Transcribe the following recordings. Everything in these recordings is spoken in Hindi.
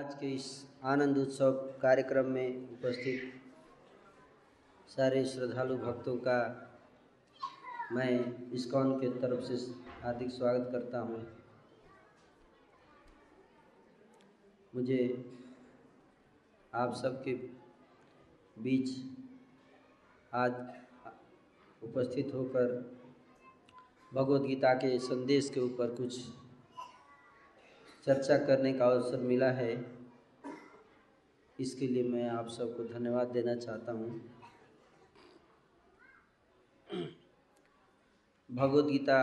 आज के इस आनंद उत्सव कार्यक्रम में उपस्थित सारे श्रद्धालु भक्तों का मैं इस्कॉन के तरफ़ से हार्दिक स्वागत करता हूँ। मुझे आप सबके बीच आज उपस्थित होकर भगवत गीता के संदेश के ऊपर कुछ चर्चा करने का अवसर मिला है। इसके लिए मैं आप सबको धन्यवाद देना चाहता हूँ। भगवत गीता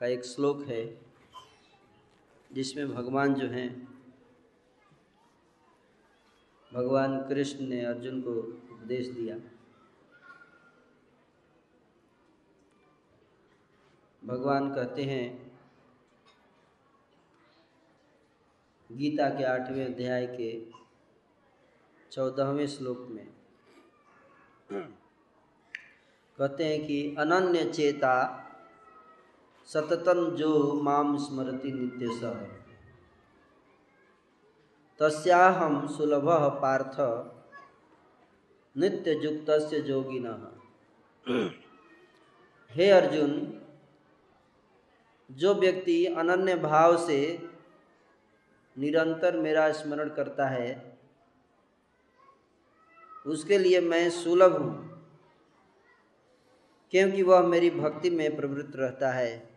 का एक श्लोक है, जिसमें भगवान जो हैं, भगवान कृष्ण ने अर्जुन को उपदेश दिया। भगवान कहते हैं गीता के आठवें अध्याय के चौदहवें श्लोक में। कहते हैं कि अनन्य चेता सततम जो माम स्मरति नित्य सह तस्याहम सुलभ पार्थ नित्य युक्त जोगिन हे अर्जुन, जो व्यक्ति अनन्य भाव से निरंतर मेरा स्मरण करता है। उसके लिए मैं सुलभ हूँ, क्योंकि वह मेरी भक्ति में प्रवृत्त रहता है।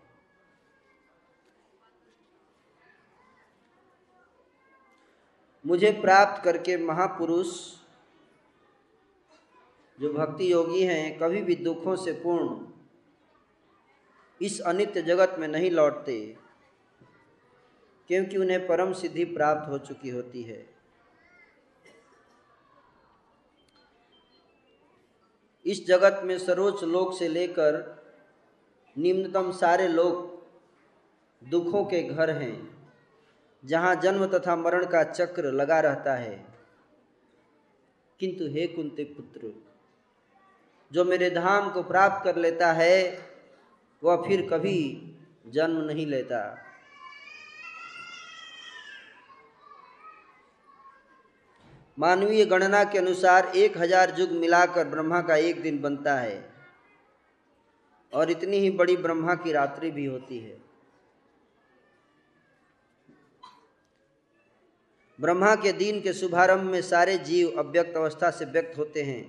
मुझे प्राप्त करके महापुरुष जो भक्ति योगी हैं, कभी भी दुखों से पूर्ण इस अनित्य जगत में नहीं लौटते। क्योंकि उन्हें परम सिद्धि प्राप्त हो चुकी होती है। इस जगत में सर्वोच्च लोक से लेकर निम्नतम सारे लोग दुखों के घर हैं, जहाँ जन्म तथा मरण का चक्र लगा रहता है। किंतु हे कुंते पुत्र, जो मेरे धाम को प्राप्त कर लेता है, वह फिर कभी जन्म नहीं लेता। मानवीय गणना के अनुसार एक हज़ार युग मिलाकर ब्रह्मा का एक दिन बनता है। और इतनी ही बड़ी ब्रह्मा की रात्रि भी होती है। ब्रह्मा के दिन के शुभारंभ में सारे जीव अव्यक्त अवस्था से व्यक्त होते हैं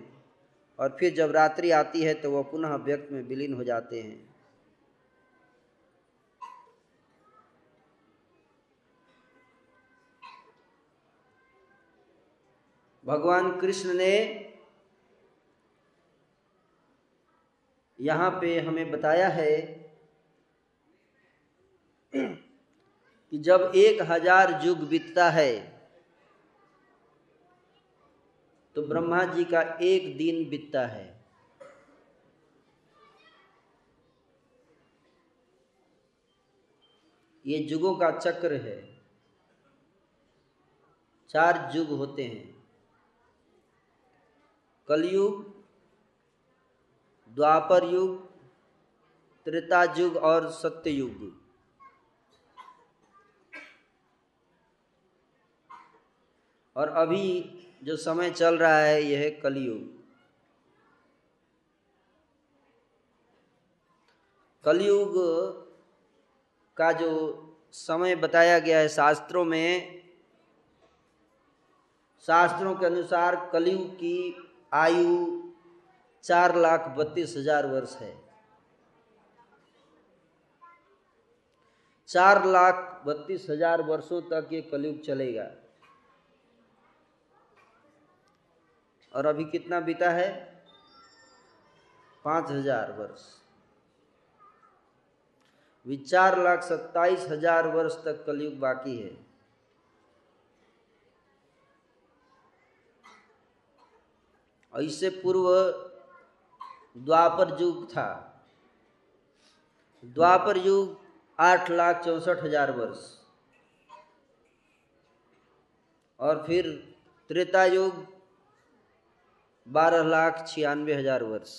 और फिर जब रात्रि आती है तो वह पुनः व्यक्त में विलीन हो जाते हैं। भगवान कृष्ण ने यहाँ पे हमें बताया है कि जब एक हज़ार युग बीतता है तो ब्रह्मा जी का एक दिन बीतता है। ये युगों का चक्र है। चार युग होते हैं। कलयुग, द्वापर युग त्रेता युग और सत्य युग और अभी जो समय चल रहा है, यह है कलयुग। कलयुग का जो समय बताया गया है शास्त्रों में, शास्त्रों के अनुसार कलयुग की आयु चार लाख बत्तीस हज़ार वर्ष है। चार लाख बत्तीस हज़ार वर्षों तक ये कलयुग चलेगा। और अभी कितना बीता है? पाँच हज़ार वर्ष। चार लाख सत्ताईस हज़ार वर्ष तक कलयुग बाकी है। इससे पूर्व द्वापर युग था। द्वापर युग आठ लाख चौसठ हज़ार वर्ष। और फिर त्रेता युग बारह लाख छियानवे हज़ार वर्ष।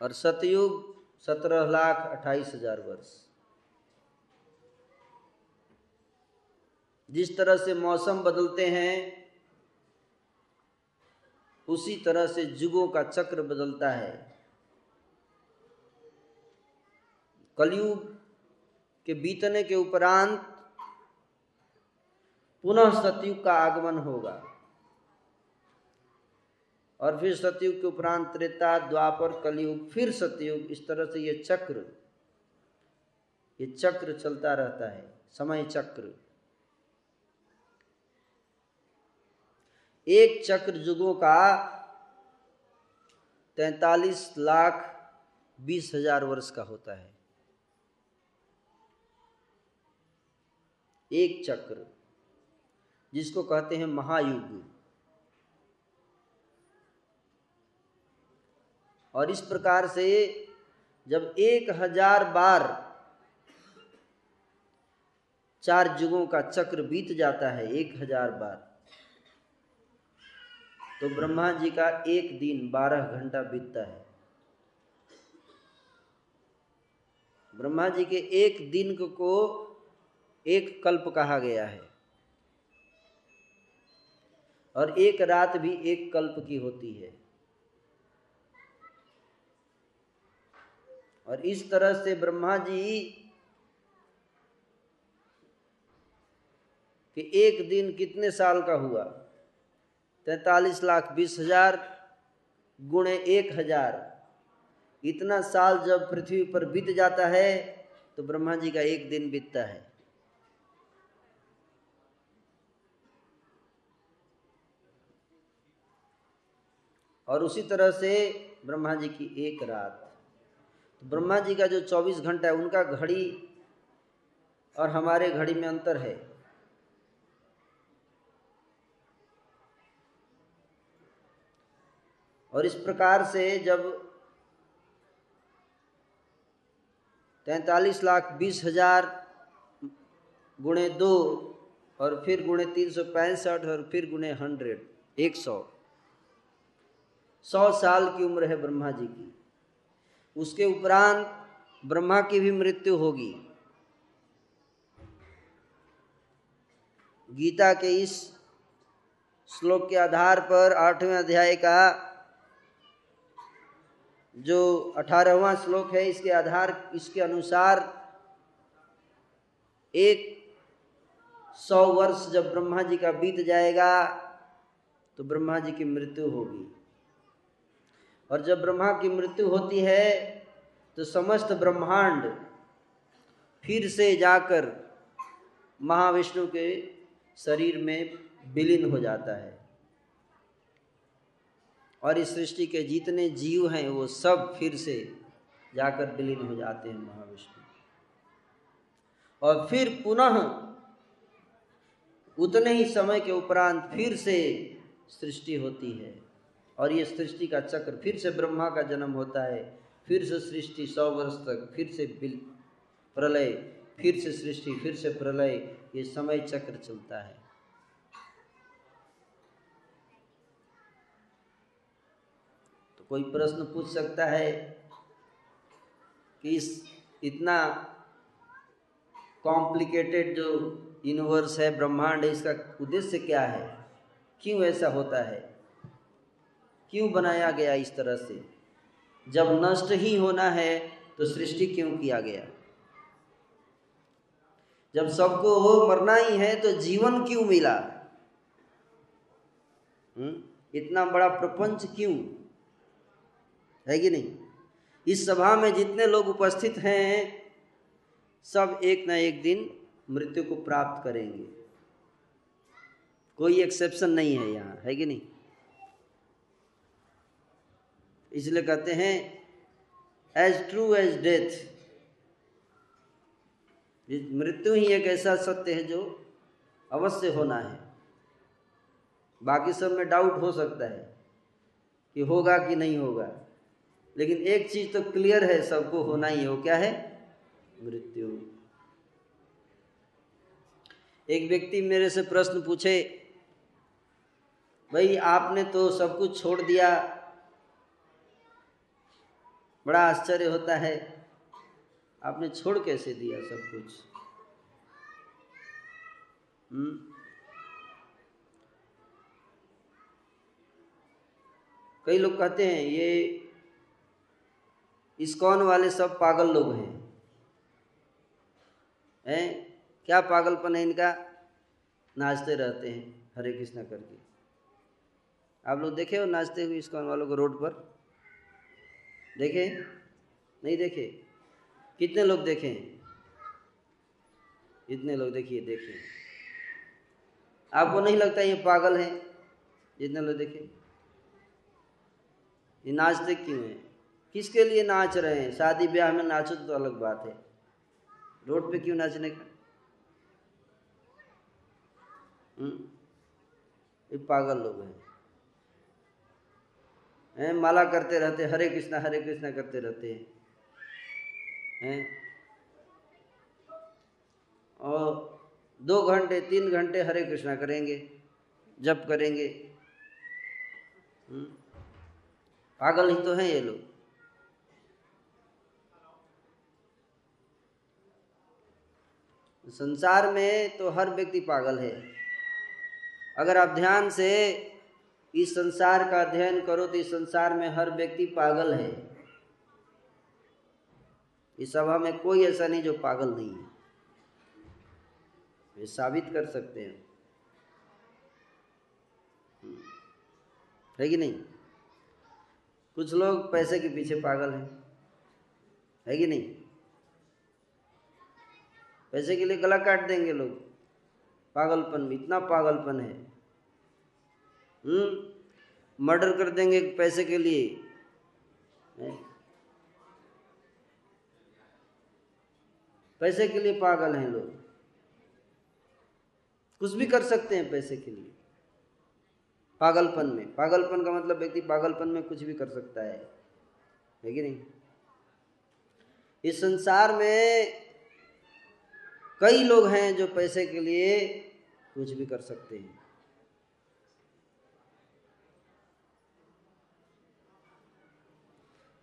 और सतयुग सत्रह लाख अट्ठाईस हज़ार वर्ष। जिस तरह से मौसम बदलते हैं उसी तरह से जुगों का चक्र बदलता है। कलयुग के बीतने के उपरांत पुनः सतयुग का आगमन होगा और फिर सतयुग के उपरांत त्रेता, द्वापर, कलयुग, फिर सतयुग, इस तरह से ये चक्र ये चक्र चलता रहता है, समय चक्र। एक चक्र युगों का तैतालीस लाख बीस हज़ार वर्ष का होता है। एक चक्र, जिसको कहते हैं महायुग। और इस प्रकार से जब एक हज़ार बार चार युगों का चक्र बीत जाता है, एक हज़ार बार तो ब्रह्मा जी का एक दिन बारह घंटा बीतता है। ब्रह्मा जी के एक दिन को एक कल्प कहा गया है। और एक रात भी एक कल्प की होती है। और इस तरह से ब्रह्मा जी कि एक दिन कितने साल का हुआ? तैतालीस लाख बीस हज़ार गुणे एक हज़ार। इतना साल जब पृथ्वी पर बीत जाता है तो ब्रह्मा जी का एक दिन बीतता है। और उसी तरह से ब्रह्मा जी की एक रात। तो ब्रह्मा जी का जो 24 घंटा है, उनका घड़ी और हमारे घड़ी में अंतर है। और इस प्रकार से जब तैतालीस लाख बीस हज़ार गुणे दो और फिर गुणे तीन सौ पैंसठ और फिर गुणे हंड्रेड, एक सौ। सौ साल की उम्र है ब्रह्मा जी की। उसके उपरांत ब्रह्मा की भी मृत्यु होगी। गीता के इस श्लोक के आधार पर आठवें अध्याय का जो अठारहवा श्लोक है, इसके आधार, इसके अनुसार एक सौ वर्ष जब ब्रह्मा जी का बीत जाएगा तो ब्रह्मा जी की मृत्यु होगी। और जब ब्रह्मा की मृत्यु होती है तो समस्त ब्रह्मांड फिर से जाकर महाविष्णु के शरीर में विलीन हो जाता है। और इस सृष्टि के जितने जीव हैं, वो सब फिर से जाकर विलीन हो जाते हैं महाविष्णु। और फिर पुनः उतने ही समय के उपरांत फिर से सृष्टि होती है। और ये सृष्टि का चक्र फिर से ब्रह्मा का जन्म होता है, फिर से सृष्टि सौ वर्ष तक, फिर से प्रलय, फिर से सृष्टि, फिर से प्रलय, ये समय चक्र चलता है तो कोई प्रश्न पूछ सकता है कि इस इतना कॉम्प्लिकेटेड जो यूनिवर्स है, ब्रह्मांड है, इसका उद्देश्य क्या है? क्यों ऐसा होता है? क्यों बनाया गया इस तरह से? जब नष्ट ही होना है तो सृष्टि क्यों किया गया? जब सबको हो, मरना ही है तो जीवन क्यों मिला? हुँ? इतना बड़ा प्रपंच क्यों? है कि नहीं? इस सभा में जितने लोग उपस्थित हैं, सब एक ना एक दिन मृत्यु को प्राप्त करेंगे। कोई एक्सेप्शन नहीं है यहाँ, है कि नहीं? इसलिए कहते हैं एज ट्रू एज डेथ मृत्यु ही एक ऐसा सत्य है जो अवश्य होना है। बाकी सब में डाउट हो सकता है कि होगा कि नहीं होगा। लेकिन एक चीज़ तो क्लियर है, सबको होना ही हो क्या है? मृत्यु। एक व्यक्ति मेरे से प्रश्न पूछे, भाई, आपने तो सब कुछ छोड़ दिया। बड़ा आश्चर्य होता है, आपने छोड़ कैसे दिया सब कुछ? हम्म? कई लोग कहते हैं, ये इस्कॉन वाले सब पागल लोग हैं। हैं? क्या पागलपन है इनका? नाचते रहते हैं, हरे कृष्णा करके। आप लोग देखे हो नाचते हुए इस्कॉन वालों को रोड पर? देखे? नहीं देखे? कितने लोग देखे? इतने लोग देखिए देखिए आपको नहीं लगता ये पागल हैं, जितने लोग देखे? ये नाचते क्यों हैं? किसके लिए नाच रहे हैं? शादी ब्याह में नाचो तो अलग बात है। रोड पे क्यों नाचने का? हम्म? ये पागल लोग हैं। हैं? माला करते रहते हरे कृष्णा हरे कृष्णा करते रहते हैं। हैं? और दो घंटे, तीन घंटे हरे कृष्णा करेंगे, जप करेंगे। हम्म? पागल ही तो हैं ये लोग। संसार में तो हर व्यक्ति पागल है। अगर आप ध्यान से इस संसार का अध्ययन करो तो इस संसार में हर व्यक्ति पागल है। इस सभा में कोई ऐसा नहीं जो पागल नहीं है। वे साबित कर सकते हैं। है कि नहीं? कुछ लोग पैसे के पीछे पागल हैं। है कि नहीं? पैसे के लिए गला काट देंगे लोग। पागलपन में, इतना पागलपन है। हम्म? मर्डर कर देंगे पैसे के लिए? पैसे के लिए पागल हैं लोग। कुछ भी कर सकते हैं पैसे के लिए। पागलपन में। पागलपन का मतलब व्यक्ति पागलपन में कुछ भी कर सकता है। है कि नहीं? इस संसार में कई लोग हैं जो पैसे के लिए कुछ भी कर सकते हैं।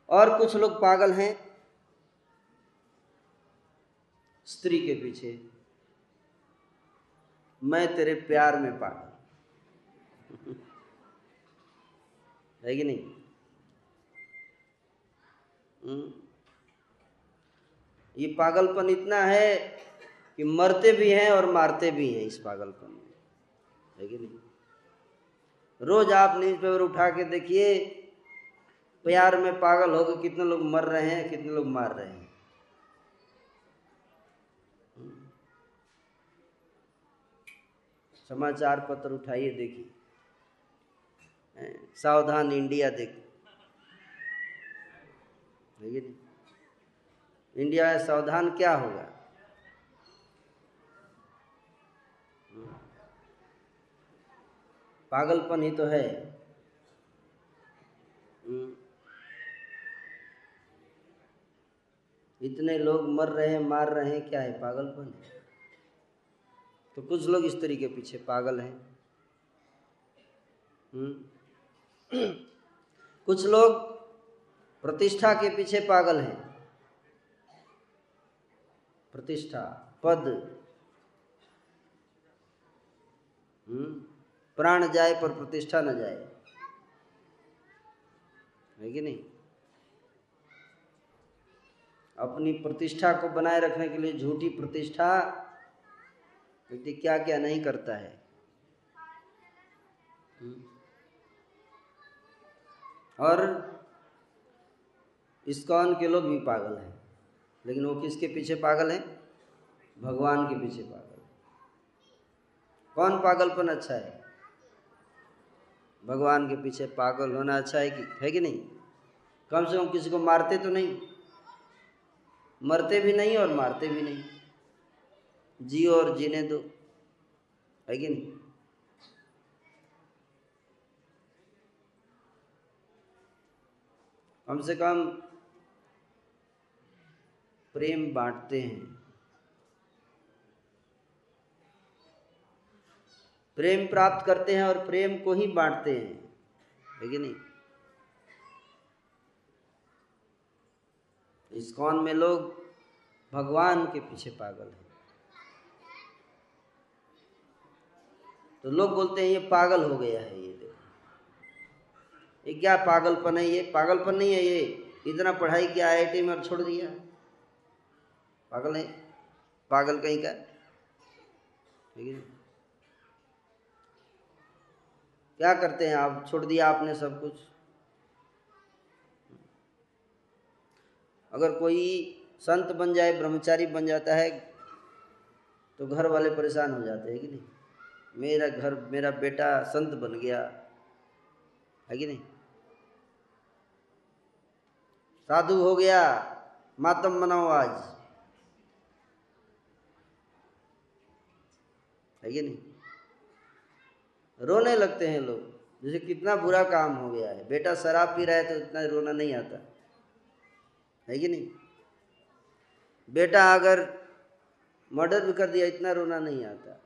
और कुछ लोग पागल हैं। स्त्री के पीछे, मैं तेरे प्यार में पागल। है कि नहीं? हम्म। ये पागलपन इतना है कि मरते भी हैं और मारते भी हैं इस पागलपन में। है कि नहीं? रोज आप न्यूज़पेपर उठा के देखिए, प्यार में पागल हो के कितने लोग मर रहे हैं, कितने लोग मार रहे हैं। समाचार पत्र उठाइए, देखिए। सावधान इंडिया देख। इंडिया सावधान क्या होगा? पागलपन ही तो है हम्म। इतने लोग मर रहे हैं, मार रहे हैं, क्या है पागलपन है तो कुछ लोग इस तरीके पीछे पागल हैं हम्म। कुछ लोग प्रतिष्ठा के पीछे पागल हैं प्रतिष्ठा, पद हम्म। प्राण जाए पर प्रतिष्ठा न जाए। है कि नहीं? अपनी प्रतिष्ठा को बनाए रखने के लिए झूठी प्रतिष्ठा व्यक्ति क्या क्या नहीं करता है। हम्म। और इस्कॉन के लोग भी पागल हैं, लेकिन वो किसके पीछे पागल हैं? भगवान के पीछे पागल कौन पागलपन अच्छा है? भगवान के पीछे पागल होना अच्छा है कि है कि नहीं? कम से कम किसी को मारते तो नहीं। मरते भी नहीं और मारते भी नहीं। जियो और जीने दो। है कि नहीं? कम से कम प्रेम बांटते हैं। प्रेम प्राप्त करते हैं और प्रेम को ही बांटते हैं। है कि नहीं? इस्कॉन में लोग भगवान के पीछे पागल हैं? तो लोग बोलते हैं, ये पागल हो गया है ये देखो। ये क्या पागलपन है ये? पागलपन नहीं है ये। इतना पढ़ाई किया आई में और छोड़ दिया। पागल है? पागल कहीं का? ठीक है क्या करते हैं आप? छोड़ दिया आपने सब कुछ। अगर कोई संत बन जाए, ब्रह्मचारी बन जाता है तो घर वाले परेशान हो जाते हैं कि नहीं? मेरा घर, मेरा बेटा संत बन गया। है कि नहीं? साधु हो गया, मातम मनाओ आज। है कि नहीं? रोने लगते हैं लोग। जैसे कितना बुरा काम हो गया है। बेटा शराब पी रहा है तो इतना रोना नहीं आता। है कि नहीं? बेटा अगर मर्डर भी कर दिया, इतना रोना नहीं आता।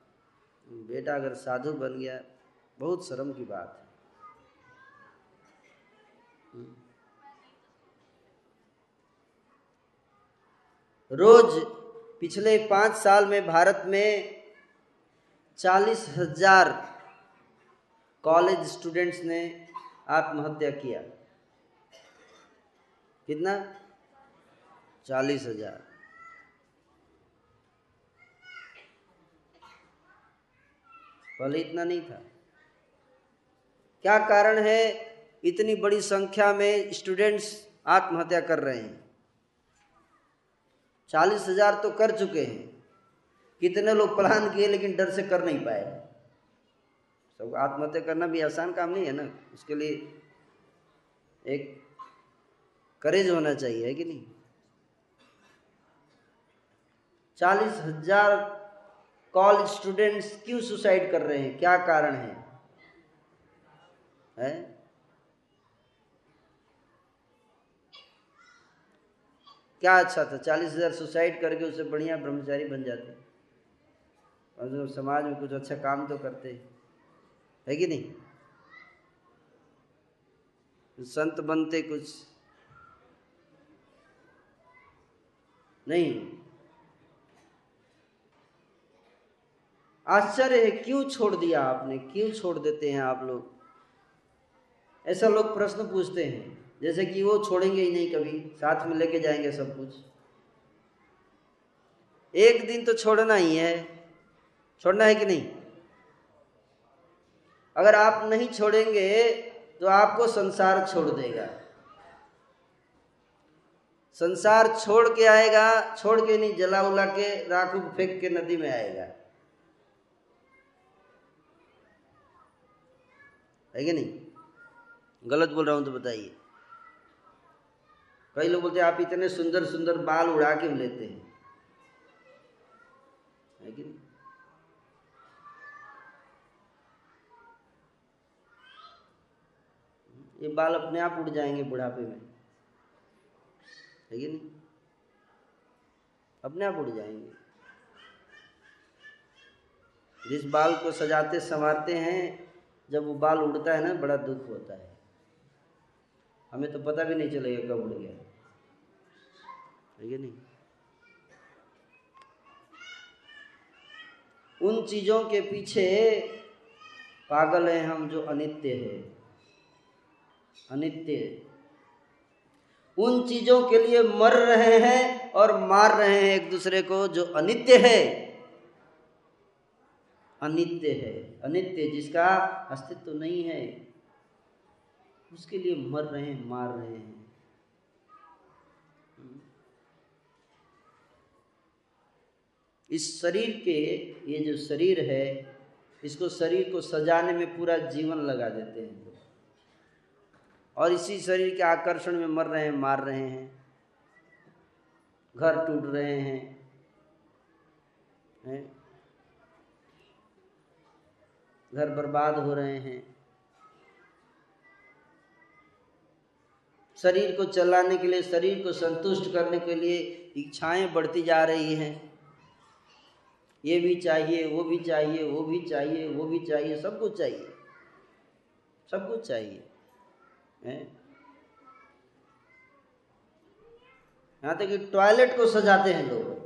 बेटा अगर साधु बन गया, बहुत शर्म की बात है। रोज पिछले पाँच साल में भारत में चालीस हज़ार कॉलेज स्टूडेंट्स ने आत्महत्या किया। कितना? चालीस हज़ार। पहले इतना नहीं था। क्या कारण है? इतनी बड़ी संख्या में स्टूडेंट्स आत्महत्या कर रहे हैं। चालीस हज़ार तो कर चुके हैं। कितने लोग प्लान किए लेकिन डर से कर नहीं पाए। सब आत्महत्या करना भी आसान काम नहीं है ना? उसके लिए एक करेज होना चाहिए, है कि नहीं? चालीस हज़ार कॉलेज स्टूडेंट्स क्यों सुसाइड कर रहे हैं? क्या कारण है? है? क्या अच्छा था? चालीस हज़ार सुसाइड करके उससे बढ़िया ब्रह्मचारी बन जाते। समाज में कुछ अच्छा काम तो करते। है कि नहीं? संत बनते कुछ। नहीं। आश्चर्य है, क्यों छोड़ दिया आपने? क्यों छोड़ देते हैं आप लोग? ऐसा लोग प्रश्न पूछते हैं, जैसे कि वो छोड़ेंगे ही नहीं कभी। साथ में लेके जाएँगे सब कुछ। एक दिन तो छोड़ना ही है। छोड़ना है कि नहीं? अगर आप नहीं छोड़ेंगे तो आपको संसार छोड़ देगा। संसार छोड़ के आएगा, छोड़ के नहीं, जला उला के, राखू फेंक के नदी में आएगा। है कि नहीं? गलत बोल रहा हूँ तो बताइए। कई लोग बोलते हैं, आप इतने सुंदर सुंदर बाल उड़ा के लेते हैं कि नहीं ये बाल अपने आप उड़ जाएँगे बुढ़ापे में। है कि नहीं? अपने आप उड़ जाएँगे। जिस बाल को सजाते संवारते हैं, जब वो बाल उड़ता है ना, बड़ा दुख होता है। हमें तो पता भी नहीं चलेगा कब उड़ गया। है नहीं? उन चीज़ों के पीछे पागल हैं हम जो अनित्य है। अनित्य। उन चीज़ों के लिए मर रहे हैं और मार रहे हैं एक दूसरे को जो अनित्य है। अनित्य है। अनित्य जिसका अस्तित्व नहीं है, उसके लिए मर रहे हैं, मार रहे हैं। इस शरीर के, ये जो शरीर है, इसको शरीर को सजाने में पूरा जीवन लगा देते हैं। और इसी शरीर के आकर्षण में मर रहे हैं, मार रहे हैं, घर टूट रहे हैं हैं? घर बर्बाद हो रहे हैं। शरीर को चलाने के लिए, शरीर को संतुष्ट करने के लिए इच्छाएँ बढ़ती जा रही हैं। ये भी चाहिए, वो भी चाहिए, वो भी चाहिए, वो भी चाहिए, सब कुछ चाहिए। सब कुछ चाहिए। हैं? यहाँ तक कि टॉयलेट को सजाते हैं लोग।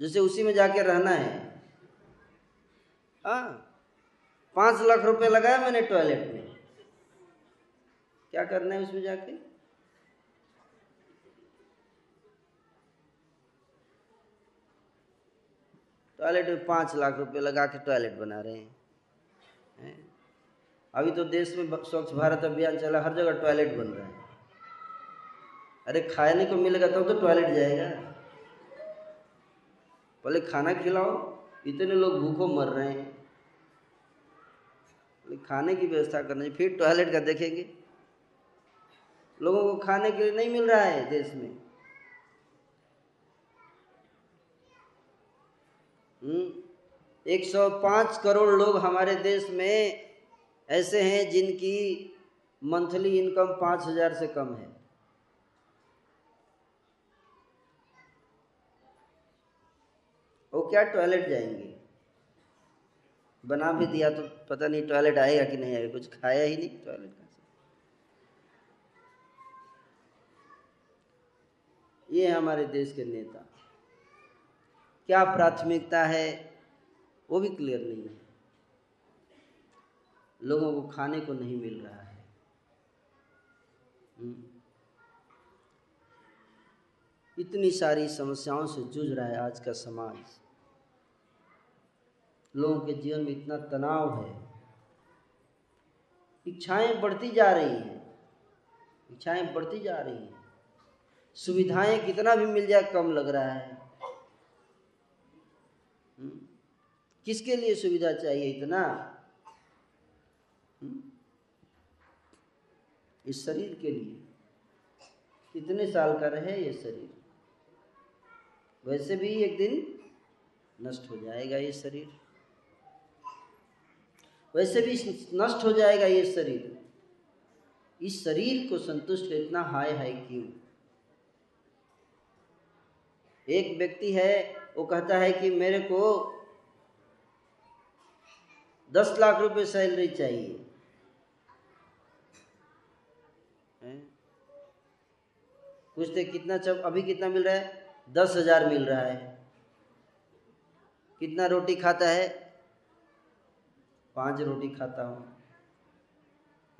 जैसे उसी में जाके रहना है। हाँ पाँच लाख रुपए लगाया मैंने टॉयलेट में। क्या करना है उसमें जाके? टॉयलेट में पाँच लाख रुपए लगा के टॉयलेट बना रहे हैं? अभी तो देश में स्वच्छ भारत अभियान चला हर जगह टॉयलेट बन रहा है। अरे खाने को मिलेगा तब तो, तो टॉयलेट जाएगा। पहले खाना खिलाओ इतने लोग भूखों मर रहे हैं। खाने की व्यवस्था करना फिर टॉयलेट का देखेंगे। लोगों को खाने के लिए नहीं मिल रहा है देश में। एक सौ 105 करोड़ लोग हमारे देश में ऐसे हैं जिनकी मंथली इनकम पाँच हज़ार से कम है। वो क्या टॉयलेट जाएँगे? बना भी दिया तो पता नहीं टॉयलेट आएगा कि नहीं आएगा, कुछ खाया ही नहीं टॉयलेट का। ये हमारे देश के नेता। क्या प्राथमिकता है, वो भी क्लियर नहीं है। लोगों को खाने को नहीं मिल रहा है। हम्म। इतनी सारी समस्याओं से जूझ रहा है आज का समाज। लोगों के जीवन में इतना तनाव है। इच्छाएँ बढ़ती जा रही हैं। इच्छाएँ बढ़ती जा रही हैं। सुविधाएँ कितना भी मिल जाए कम लग रहा है। हम्म? किसके लिए सुविधा चाहिए इतना हम्म? इस शरीर के लिए। कितने साल का रहे ये शरीर? वैसे भी एक दिन नष्ट हो जाएगा ये शरीर। वैसे भी नष्ट हो जाएगा ये शरीर। इस शरीर को संतुष्ट इतना हाय हाय क्यों? एक व्यक्ति है, वो कहता है कि मेरे को दस लाख रुपए सैलरी चाहिए। पूछते कितना चब, अभी कितना मिल रहा है? दस हज़ार मिल रहा है। कितना रोटी खाता है? पाँच रोटी खाता हूँ।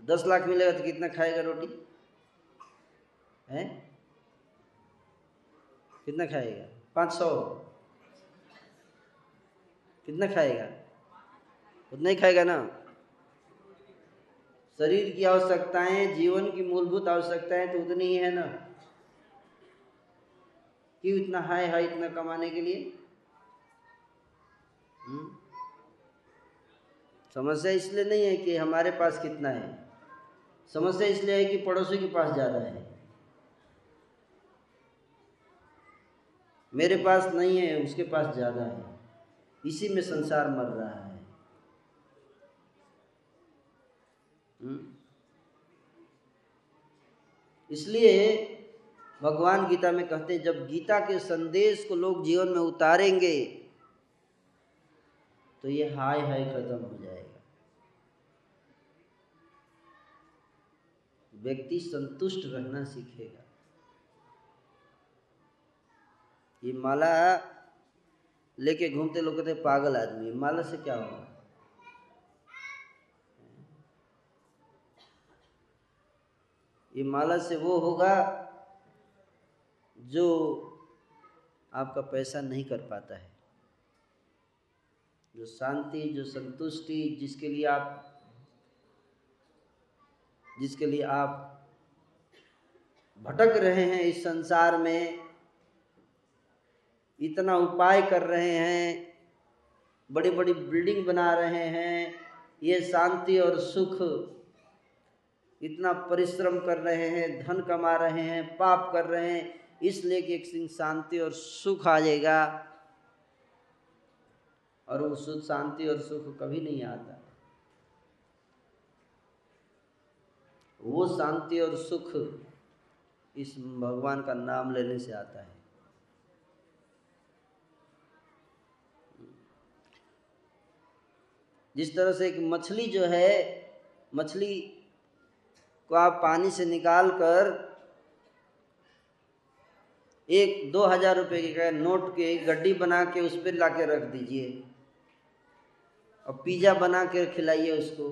दस लाख मिलेगा तो कितना खाएगा रोटी? है? कितना खाएगा? पाँच सौ। कितना खाएगा? उतना ही खाएगा ना? शरीर की आवश्यकताएँ, जीवन की मूलभूत आवश्यकताएँ तो उतनी ही है ना? क्यों इतना हाई हाई इतना कमाने के लिए? हम्म? समस्या इसलिए नहीं है कि हमारे पास कितना है। समस्या इसलिए है कि पड़ोसी के पास ज़्यादा है। मेरे पास नहीं है, उसके पास ज़्यादा है। इसी में संसार मर रहा है। हम्म? इसलिए भगवान गीता में कहते हैं, जब गीता के संदेश को लोग जीवन में उतारेंगे तो ये हाय हाय खत्म हो जाएगा। व्यक्ति संतुष्ट रहना सीखेगा। ये माला लेके घूमते लोग कहते पागल आदमी माला से क्या होगा? ये माला से वो होगा जो आपका पैसा नहीं कर पाता है। जो शांति, जो संतुष्टि जिसके लिए आप, जिसके लिए आप भटक रहे हैं इस संसार में, इतना उपाय कर रहे हैं बड़ी बड़ी बिल्डिंग बना रहे हैं, ये शांति और सुख, इतना परिश्रम कर रहे हैं, धन कमा रहे हैं, पाप कर रहे हैं इसलिए कि एक सिंह शांति और सुख आ जाएगा। और वो सुख, शांति और सुख कभी नहीं आता। वो शांति और सुख इस भगवान का नाम लेने से आता है। जिस तरह से एक मछली जो है, मछली को आप पानी से निकाल कर एक दो हज़ार रुपये के नोट के गड्डी बना के उस पर ला के रख दीजिए। और पिज़्ज़ा बना के खिलाइए उसको।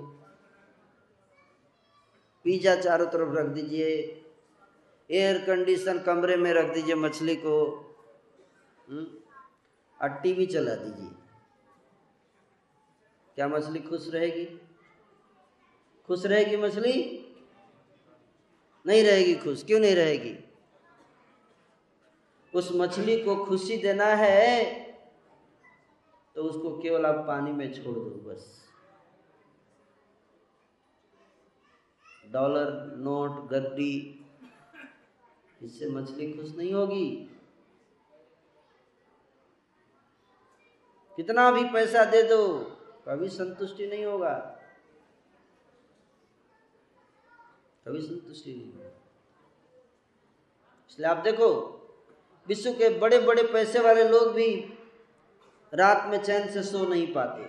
पिज़्ज़ा चारों तरफ़ रख दीजिए। एयर कंडीशन कमरे में रख दीजिए मछली को। हम्म, और टीवी चला दीजिए। क्या मछली खुश रहेगी? खुश रहेगी मछली? नहीं रहेगी खुश। क्यों नहीं रहेगी? उस मछली को खुशी देना है तो उसको केवल आप पानी में छोड़ दो बस। डॉलर, नोट, गद्दी, इससे मछली खुश नहीं होगी। कितना भी पैसा दे दो, कभी संतुष्टि नहीं होगा। कभी संतुष्टि नहीं होगा। इसलिए आप देखो विश्व के बड़े बड़े पैसे वाले लोग भी रात में चैन से सो नहीं पाते।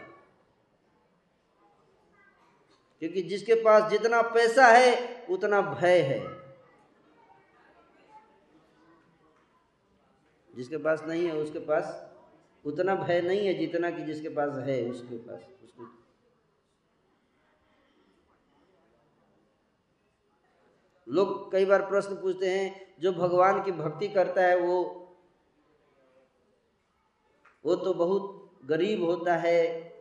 क्योंकि जिसके पास जितना पैसा है, उतना भय है। जिसके पास नहीं है, उसके पास उतना भय नहीं है जितना कि जिसके पास है, उसके पास उसको लोग कई बार प्रश्न पूछते हैं, जो भगवान की भक्ति करता है, वो वो तो बहुत गरीब होता है,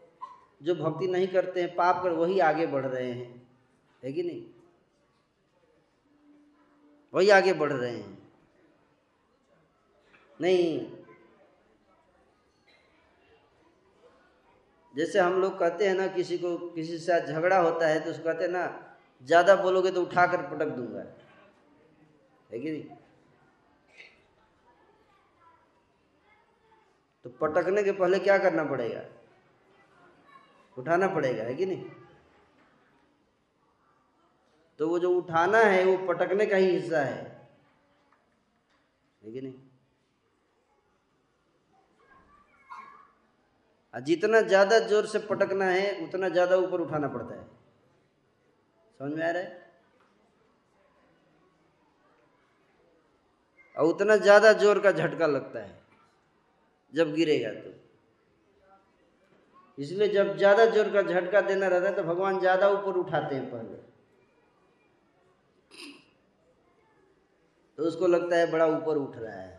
जो भक्ति नहीं करते हैं, पाप कर, वही आगे बढ़ रहे हैं। है कि नहीं? वही आगे बढ़ रहे हैं। नहीं। जैसे हम लोग कहते हैं ना, किसी को, किसी से झगड़ा होता है तो उसको कहते हैं ना ज़्यादा बोलोगे तो उठाकर पटक दूँगा। है कि नहीं? तो पटकने के पहले क्या करना पड़ेगा? उठाना पड़ेगा, है कि नहीं? तो वो जो उठाना है, वो पटकने का ही हिस्सा है। है कि नहीं? जितना ज़्यादा ज़ोर से पटकना है, उतना ज़्यादा ऊपर उठाना पड़ता है। समझ में आ रहा है? और उतना ज़्यादा ज़ोर का झटका लगता है, जब गिरेगा तो। इसलिए जब ज़्यादा ज़ोर का झटका देना रहता है तो भगवान ज़्यादा ऊपर उठाते हैं पहले। तो उसको लगता है बड़ा ऊपर उठ रहा है।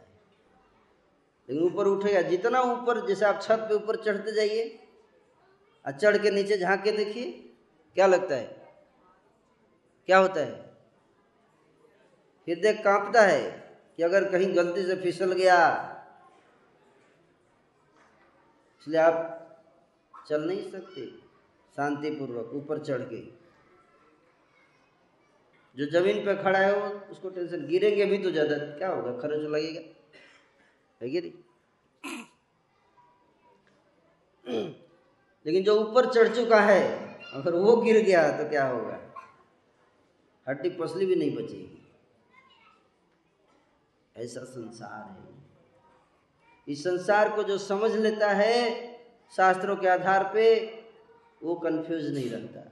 लेकिन ऊपर उठेगा, जितना ऊपर, जैसे आप छत पे ऊपर चढ़ते जाइए, और चढ़ के नीचे झाँक देखिए, क्या लगता है? क्या होता है? हृदय कांपता है कि अगर कहीं गलती से फिसल गया, इसलिए आप चल नहीं सकते। शांतिपूर्वक ऊपर चढ़ के। जो ज़मीन पे खड़ा है वो, उसको टेंशन गिरेंगे भी तो ज़्यादा, क्या होगा? खर्च लगेगा। है कि नहीं? लेकिन जो ऊपर चढ़ चुका है, अगर वो गिर गया तो क्या होगा? हड्डी पसली भी नहीं बचेगी। ऐसा संसार है। इस संसार को जो समझ लेता है, शास्त्रों के आधार पे, वो कंफ्यूज नहीं रहता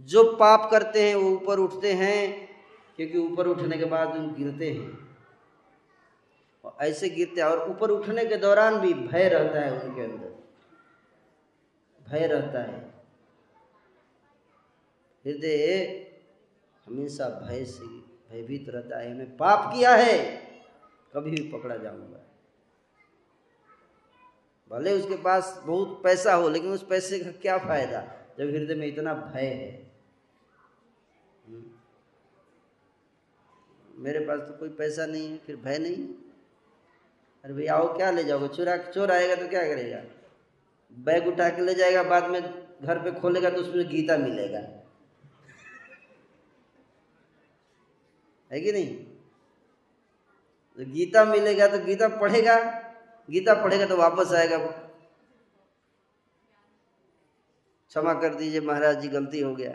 जो पाप करते हैं, वो ऊपर उठते हैं, क्योंकि ऊपर उठने के बाद उन गिरते हैं। और ऐसे गिरते हैं, और ऊपर उठने के दौरान भी भय रहता है उनके अंदर। भय रहता है। हृदय हमेशा भय से भयभीत रहता है मैं पाप किया है, कभी भी पकड़ा जाऊँगा। भले उसके पास बहुत पैसा हो, लेकिन उस पैसे का क्या फ़ायदा, जब हृदय में इतना भय है? हम्म। मेरे पास तो कोई पैसा नहीं है, फिर भय नहीं? अरे भैया, आओ क्या ले जाओगे? चोरा चोर आएगा तो क्या करेगा? बैग उठा के ले जाएगा, बाद में घर पे खोलेगा तो उसमें गीता मिलेगा। है कि नहीं? तो गीता मिलेगा तो गीता पढ़ेगा गीता पढ़ेगा तो वापस आएगा वो। क्षमा कर दीजिए महाराज जी, गलती हो गया।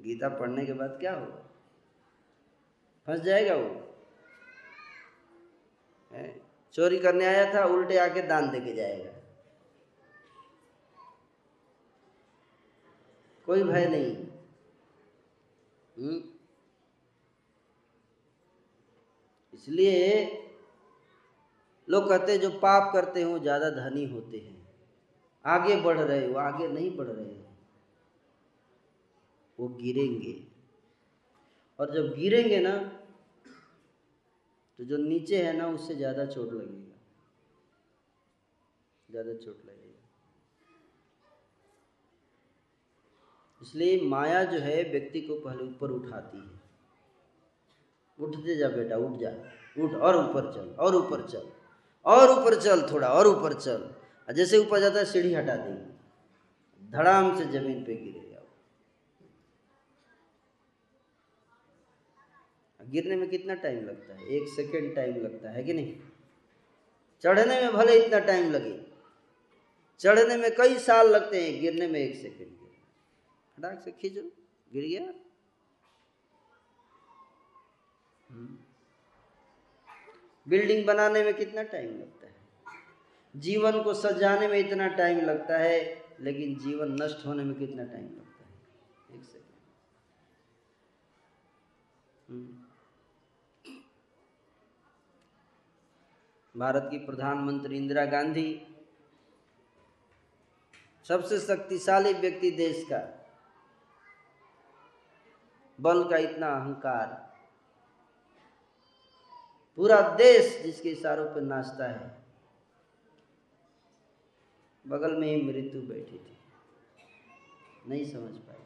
गीता पढ़ने के बाद क्या होगा? फंस जाएगा वो। चोरी करने आया था, उल्टे आके दान दे के जाएगा। कोई भय नहीं। हुँ? इसलिए लोग कहते हैं, जो पाप करते हैं, वो ज़्यादा धनी होते हैं। आगे बढ़ रहे वो आगे नहीं बढ़ रहे वो गिरेंगे। और जब गिरेंगे ना तो जो नीचे है ना, उससे ज़्यादा चोट लगेगा। ज़्यादा चोट लगेगा। इसलिए माया जो है, व्यक्ति को पहले ऊपर उठाती है। उठते जा बेटा, उठ जा। उठ, और ऊपर चल, और ऊपर चल, और ऊपर चल थोड़ा, और ऊपर चल। जैसे ऊपर जाता है, सीढ़ी हटा देगी। धड़ाम से ज़मीन पे गिरेगा गिरने में कितना टाइम लगता है? एक सेकेंड टाइम लगता है कि नहीं? चढ़ने में भले इतना टाइम लगे। चढ़ने में कई साल लगते हैं, गिरने में एक सेकेंड फटाक से खींचो। गिर गया? हम्म। बिल्डिंग बनाने में कितना टाइम लगता है? जीवन को सजाने में इतना टाइम लगता है, लेकिन जीवन नष्ट होने में कितना टाइम लगता है? एक सेकेंड हम्म। भारत की प्रधानमंत्री इंदिरा गांधी, सबसे शक्तिशाली व्यक्ति देश का, बल का इतना अहंकार पूरा देश जिसके इशारों पर नाचता है। बगल में ही मृत्यु बैठी थी। नहीं समझ पाई।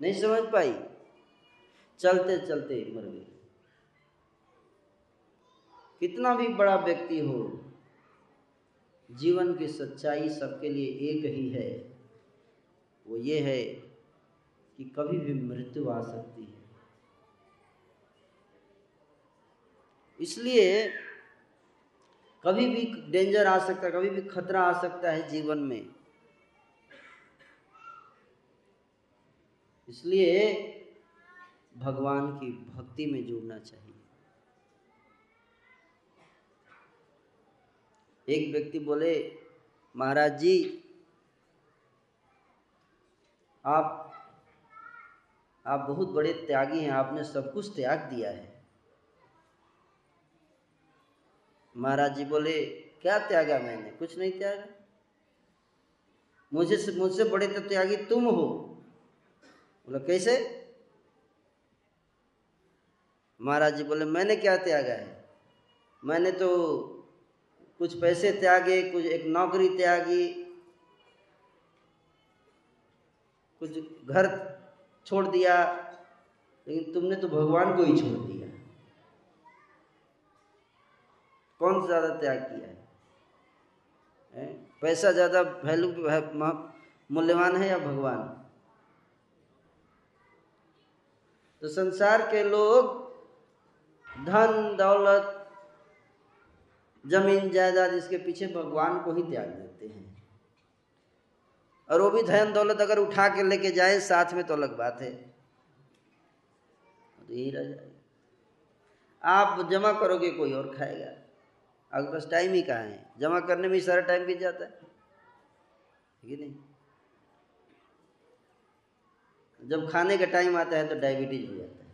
नहीं समझ पाई। चलते चलते मर गई। कितना भी बड़ा व्यक्ति हो, जीवन की सच्चाई सबके लिए एक ही है। वो ये है कि कभी भी मृत्यु आ सकती है। इसलिए कभी भी डेंजर आ सकता है, कभी भी खतरा आ सकता है जीवन में। इसलिए भगवान की भक्ति में जुड़ना चाहिए। एक व्यक्ति बोले, महाराज जी, आप आप बहुत बड़े त्यागी हैं, आपने सब कुछ त्याग दिया है। महाराज जी बोले, क्या त्यागा मैंने? कुछ नहीं त्यागा। मुझे मुझसे बड़े तो त्यागी तुम हो। बोला, कैसे? महाराज जी बोले, मैंने क्या त्यागा है? मैंने तो कुछ पैसे त्यागे, कुछ एक नौकरी त्यागी, कुछ घर छोड़ दिया, लेकिन तुमने तो भगवान को ही छोड़ दिया। कौन ज़्यादा त्याग किया है? पैसा ज़्यादा वैल्यू मूल्यवान है या भगवान? तो संसार के लोग धन, दौलत, ज़मीन, जायदाद इसके पीछे भगवान को ही त्याग देते हैं। और वो भी धन, दौलत अगर उठा के लेके जाए, साथ में तो अलग बात है। तो यही रह जाएगा। आप जमा करोगे, कोई और खाएगा। आपके पास टाइम ही कहाँ है? जमा करने में ही सारा टाइम बीत जाता है। कि नहीं? जब खाने का टाइम आता है तो डायबिटीज़ हो जाता है।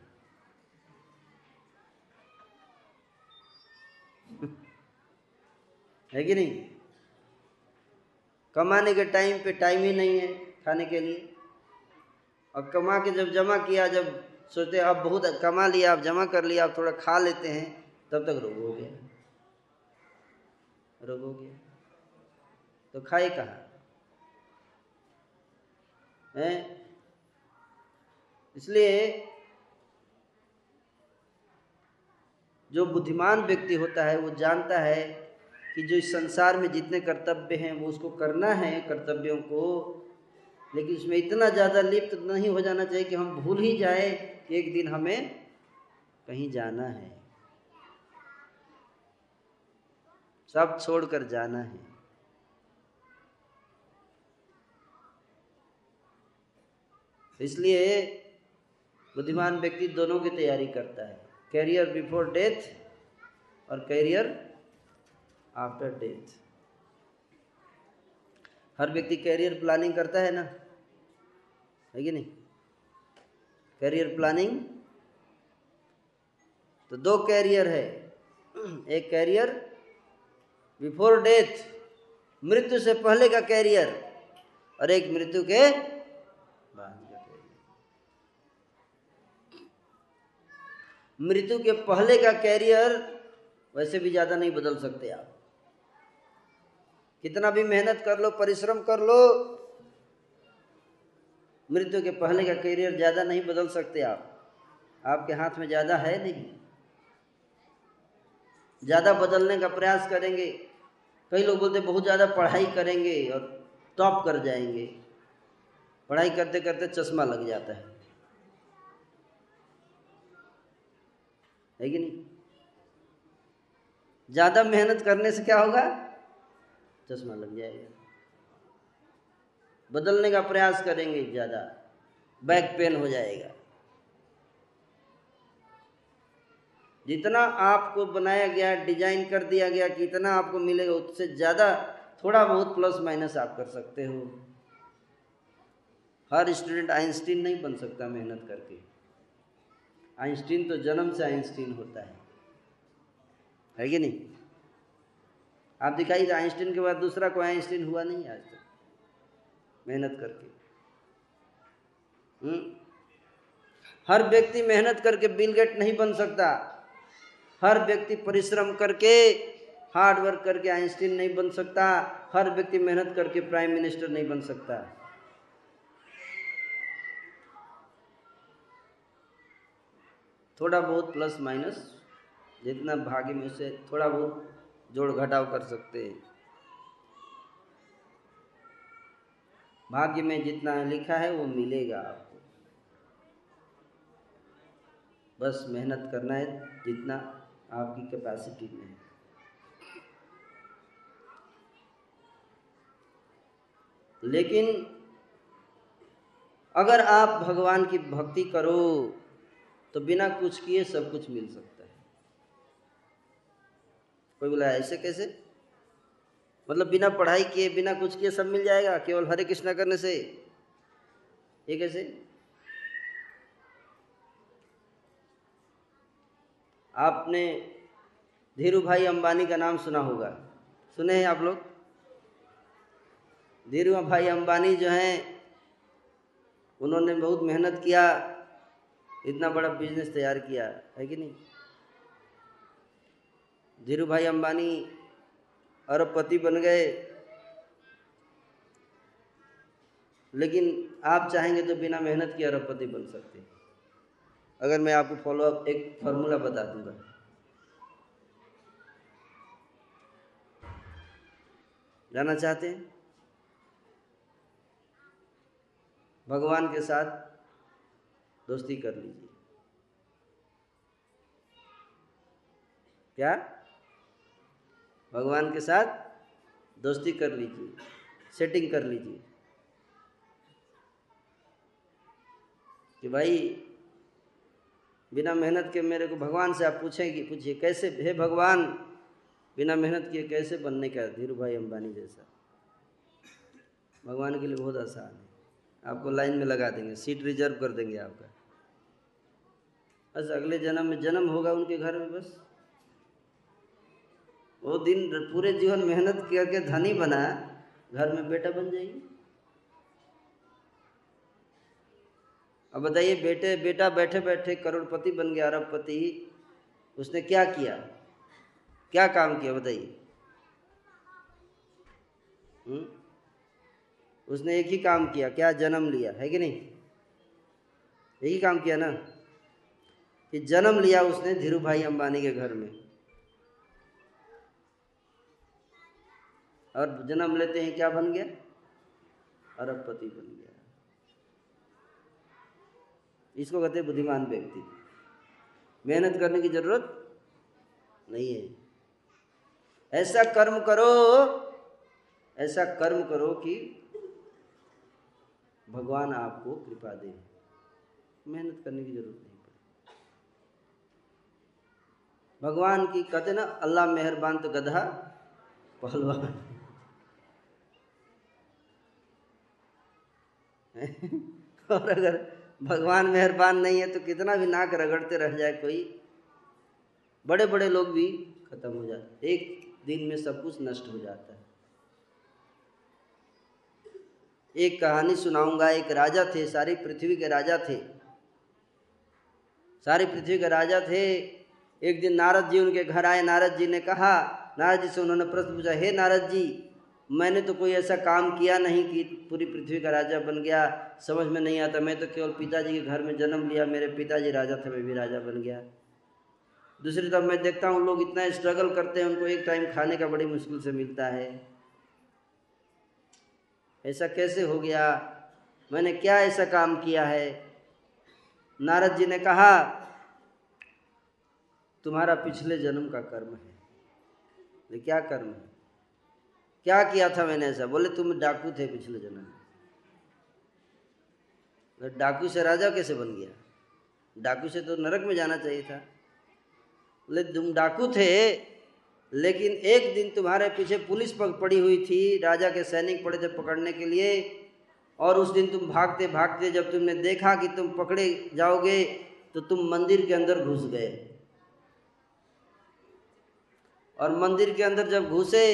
है कि नहीं? कमाने के टाइम पे टाइम ही नहीं है खाने के लिए। और कमा के जब जमा किया, जब सोचते अब बहुत कमा लिया, अब जमा कर लिया, अब थोड़ा खा लेते हैं, तब तक रोग हो गया। रोग हो गया। तो खाए कहा? इसलिए जो बुद्धिमान व्यक्ति होता है, वो जानता है कि जो इस संसार में जितने कर्तव्य हैं, वो उसको करना है कर्तव्यों को, लेकिन इसमें इतना ज़्यादा लिप्त नहीं हो जाना चाहिए कि हम भूल ही जाए कि एक दिन हमें कहीं जाना है। सब छोड़कर जाना है। इसलिए बुद्धिमान व्यक्ति दोनों की तैयारी करता है। कैरियर बिफोर डेथ और कैरियर आफ्टर डेथ हर व्यक्ति कैरियर प्लानिंग करता है ना? है कि नहीं? कैरियर प्लानिंग तो दो कैरियर है। एक कैरियर बिफोर डेथ मृत्यु से पहले का कैरियर और एक मृत्यु के बाद का कैरियर मृत्यु के पहले का कैरियर वैसे भी ज़्यादा नहीं बदल सकते आप। कितना भी मेहनत कर लो, परिश्रम कर लो, मृत्यु के पहले का कैरियर ज़्यादा नहीं बदल सकते आप। आपके हाथ में ज़्यादा है नहीं। ज़्यादा बदलने का प्रयास करेंगे। कई लोग बोलते बहुत ज़्यादा पढ़ाई करेंगे और टॉप कर जाएँगे। पढ़ाई करते करते चश्मा लग जाता है। है कि नहीं? ज़्यादा मेहनत करने से क्या होगा? चश्मा लग जाएगा। बदलने का प्रयास करेंगे ज़्यादा। बैक पेन हो जाएगा। जितना आपको बनाया गया, डिज़ाइन कर दिया गया कि इतना आपको मिलेगा, उससे ज़्यादा थोड़ा बहुत प्लस माइनस आप कर सकते हो। हर स्टूडेंट आइंस्टीन नहीं बन सकता मेहनत करके। आइंस्टीन तो जन्म से आइंस्टीन होता है। है कि नहीं? आप दिखाइए, आइंस्टीन के बाद दूसरा कोई आइंस्टीन हुआ नहीं आज तक, मेहनत करके। हुँ? हम्म? हर व्यक्ति मेहनत करके बिल गेट नहीं बन सकता। हर व्यक्ति परिश्रम करके हार्ड वर्क करके आइंस्टीन नहीं बन सकता, हर व्यक्ति मेहनत करके प्राइम मिनिस्टर नहीं बन सकता। थोड़ा बहुत प्लस माइनस जितना भाग्य में से थोड़ा बहुत जोड़ घटाव कर सकते हैं। भाग्य में जितना लिखा है, वो मिलेगा आपको। बस मेहनत करना है, जितना आपकी कैपेसिटी में लेकिन अगर आप भगवान की भक्ति करो तो बिना कुछ किए सब कुछ मिल सकता है। कोई बोला, ऐसे कैसे? मतलब बिना पढ़ाई किए, बिना कुछ किए सब मिल जाएगा, केवल हरे कृष्णा करने से। ये कैसे? आपने धीरू भाई अंबानी का नाम सुना होगा। सुने हैं आप लोग? धीरू भाई अंबानी जो हैं, उन्होंने बहुत मेहनत किया, इतना बड़ा बिज़नेस तैयार किया, है कि नहीं? धीरू भाई अंबानी अरबपति बन गए। लेकिन आप चाहेंगे तो बिना मेहनत के अरबपति बन सकते हैं। अगर मैं आपको फॉलो अप एक फार्मूला बता दूँगा। जाना चाहते हैं? भगवान के साथ दोस्ती कर लीजिए। क्या? भगवान के साथ दोस्ती कर लीजिए सेटिंग कर लीजिए। कि भाई बिना मेहनत के मेरे को भगवान से आप पूछेंगे पूछिए, कैसे हे भगवान, बिना मेहनत किए कैसे बनने का धीरू भाई अंबानी जैसा? भगवान के लिए बहुत आसान है। आपको लाइन में लगा देंगे, सीट रिज़र्व कर देंगे आपका। बस अगले जन्म में जन्म होगा उनके घर में बस। वो दिन पूरे जीवन मेहनत करके धनी बना, घर में बेटा बन जाएगी अब बताइए, बेटे, बेटा बैठे बैठे करोड़पति बन गया, अरबपति। उसने क्या किया? क्या काम किया, बताइए? हम्म? उसने एक ही काम किया, क्या जन्म लिया, है कि नहीं? एक ही काम किया ना? कि जन्म लिया उसने धीरू भाई अंबानी के घर में। और जन्म लेते हैं, क्या बन गया? अरबपति बन गया। इसको कहते हैं बुद्धिमान व्यक्ति। मेहनत करने की ज़रूरत नहीं है। ऐसा कर्म करो, ऐसा कर्म करो कि भगवान आपको कृपा दे। मेहनत करने की ज़रूरत नहीं पड़े। भगवान की कहते ना, अल्लाह मेहरबान तो गधा, पहलवान। और अगर भगवान मेहरबान नहीं है तो कितना भी नाक रगड़ते रह जाए कोई। बड़े बड़े लोग भी खत्म हो जाते एक दिन में सब कुछ नष्ट हो जाता है। एक कहानी सुनाऊँगा। एक राजा थे, सारी पृथ्वी के राजा थे। सारी पृथ्वी के राजा थे। एक दिन नारद जी उनके घर आए। नारद जी ने कहा, नारद जी से उन्होंने प्रश्न पूछा, हे नारद जी मैंने तो कोई ऐसा काम किया नहीं कि पूरी पृथ्वी का राजा बन गया, समझ में नहीं आता। मैं तो केवल पिताजी के घर में जन्म लिया, मेरे पिताजी राजा थे, मैं भी राजा बन गया। दूसरी तरफ़ मैं देखता हूँ, लोग इतना स्ट्रगल करते हैं, उनको एक टाइम खाने का बड़ी मुश्किल से मिलता है। ऐसा कैसे हो गया? मैंने क्या ऐसा काम किया है? नारद जी ने कहा, तुम्हारा पिछले जन्म का कर्म है। क्या कर्म है? क्या किया था मैंने ऐसा? बोले, तुम डाकू थे पिछले जन्म में. डाकू से राजा कैसे बन गया? डाकू से तो नरक में जाना चाहिए था। बोले, तुम डाकू थे, लेकिन एक दिन तुम्हारे पीछे पुलिस पड़ी हुई थी। राजा के सैनिक पड़े थे पकड़ने के लिए, और उस दिन तुम भागते भागते जब तुमने देखा कि तुम पकड़े जाओगे तो तुम मंदिर के अंदर घुस गए। और मंदिर के अंदर जब घुसे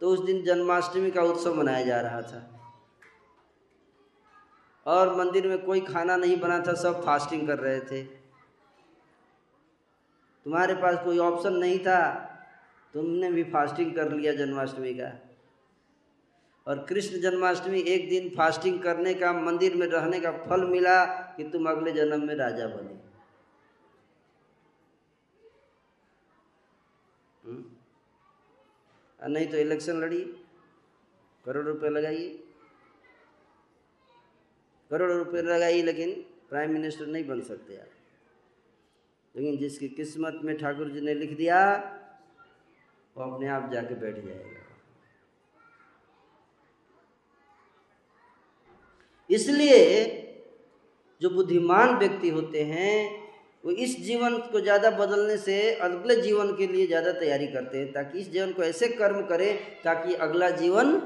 तो उस दिन जन्माष्टमी का उत्सव मनाया जा रहा था। और मंदिर में कोई खाना नहीं बना था, सब फास्टिंग कर रहे थे। तुम्हारे पास कोई ऑप्शन नहीं था, तुमने भी फास्टिंग कर लिया जन्माष्टमी का। और कृष्ण जन्माष्टमी एक दिन फास्टिंग करने का, मंदिर में रहने का फल मिला कि तुम अगले जन्म में राजा बने हम्म? नहीं तो इलेक्शन लड़िए करोड़ रुपए लगाइए करोड़ रुपए लगाइए लेकिन प्राइम मिनिस्टर नहीं बन सकते आप लेकिन जिसकी किस्मत में ठाकुर जी ने लिख दिया, वो अपने आप जाके बैठ जाएगा। इसलिए जो बुद्धिमान व्यक्ति होते हैं वो इस जीवन को ज़्यादा बदलने से अगले जीवन के लिए ज़्यादा तैयारी करते हैं, ताकि इस जीवन को ऐसे कर्म करें, ताकि अगला जीवन